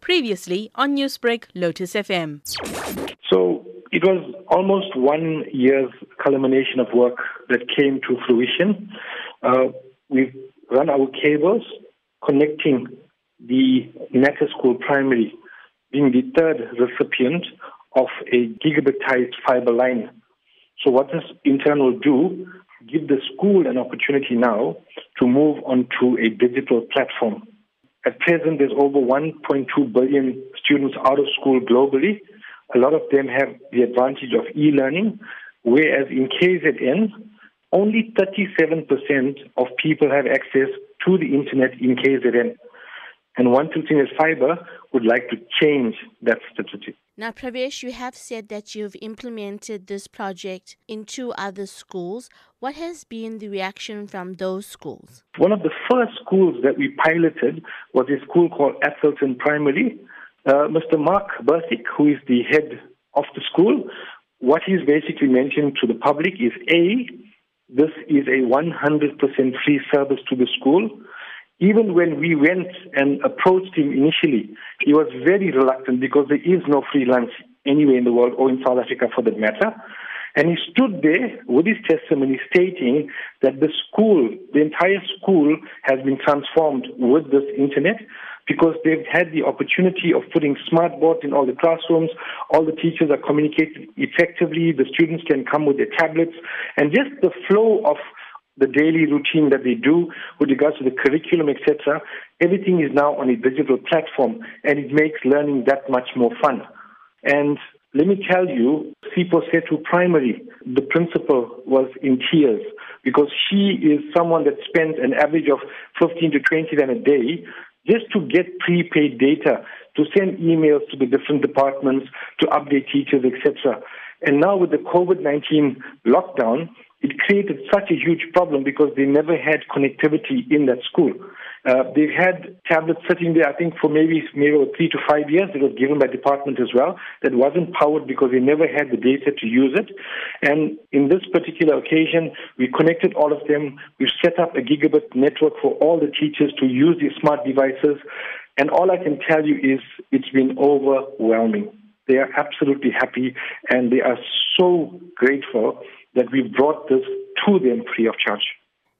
Previously on Newsbreak, Lotus FM. So it was almost one year's culmination of work that came to fruition. Uh, we've run our cables connecting the Nata School Primary, being the third recipient of a gigabitized fiber line. So what this in turn will do, give the school an opportunity now to move onto a digital platform. At present, there's over 1.2 billion students out of school globally. A lot of them have the advantage of e-learning, whereas in KZN, only 37% of people have access to the internet in KZN. And One Tilting Fiber would like to change that statistic. Now, Pravesh, you have said that you've implemented this project in two other schools. What has been the reaction from those schools? One of the first schools that we piloted was a school called Athelton Primary. Uh, Mr. Mark Bersick, who is the head of the school, what he's basically mentioned to the public is A, this is a 100% free service to the school. Even when we went and approached him initially, he was very reluctant because there is no free lunch anywhere in the world or in South Africa for that matter. And he stood there with his testimony stating that the school, the entire school has been transformed with this internet because they've had the opportunity of putting smart boards in all the classrooms. All the teachers are communicating effectively. The students can come with their tablets and just the flow of the daily routine that they do with regards to the curriculum, etc. Everything is now on a digital platform and it makes learning that much more fun. And let me tell you, Sipho Setu Primary, the principal was in tears because she is someone that spends an average of 15 to 20 rand a day just to get prepaid data, to send emails to the different departments, to update teachers, etc. And now with the COVID-19 lockdown, it created such a huge problem because they never had connectivity in that school. Uh, they've had tablets sitting there, I think, for maybe maybe three to five years. It was given by department as well. That wasn't powered because they never had the data to use it. And in this particular occasion, we connected all of them. We've set up a gigabit network for all the teachers to use these smart devices. And all I can tell you is it's been overwhelming. They are absolutely happy and they are so grateful that we brought this to them free of charge.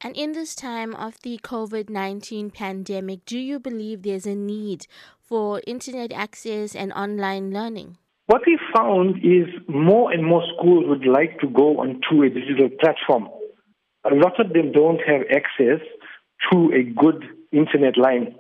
And in this time of the COVID 19 pandemic, do you believe there's a need for internet access and online learning? What we found is more and more schools would like to go onto a digital platform. A lot of them don't have access to a good internet line.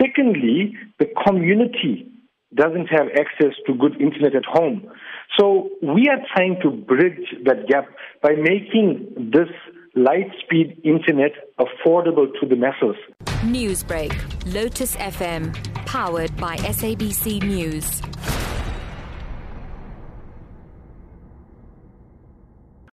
Secondly, the community doesn't have access to good internet at home. So we are trying to bridge that gap by making this light speed internet affordable to the masses. Newsbreak, Lotus FM, powered by SABC News.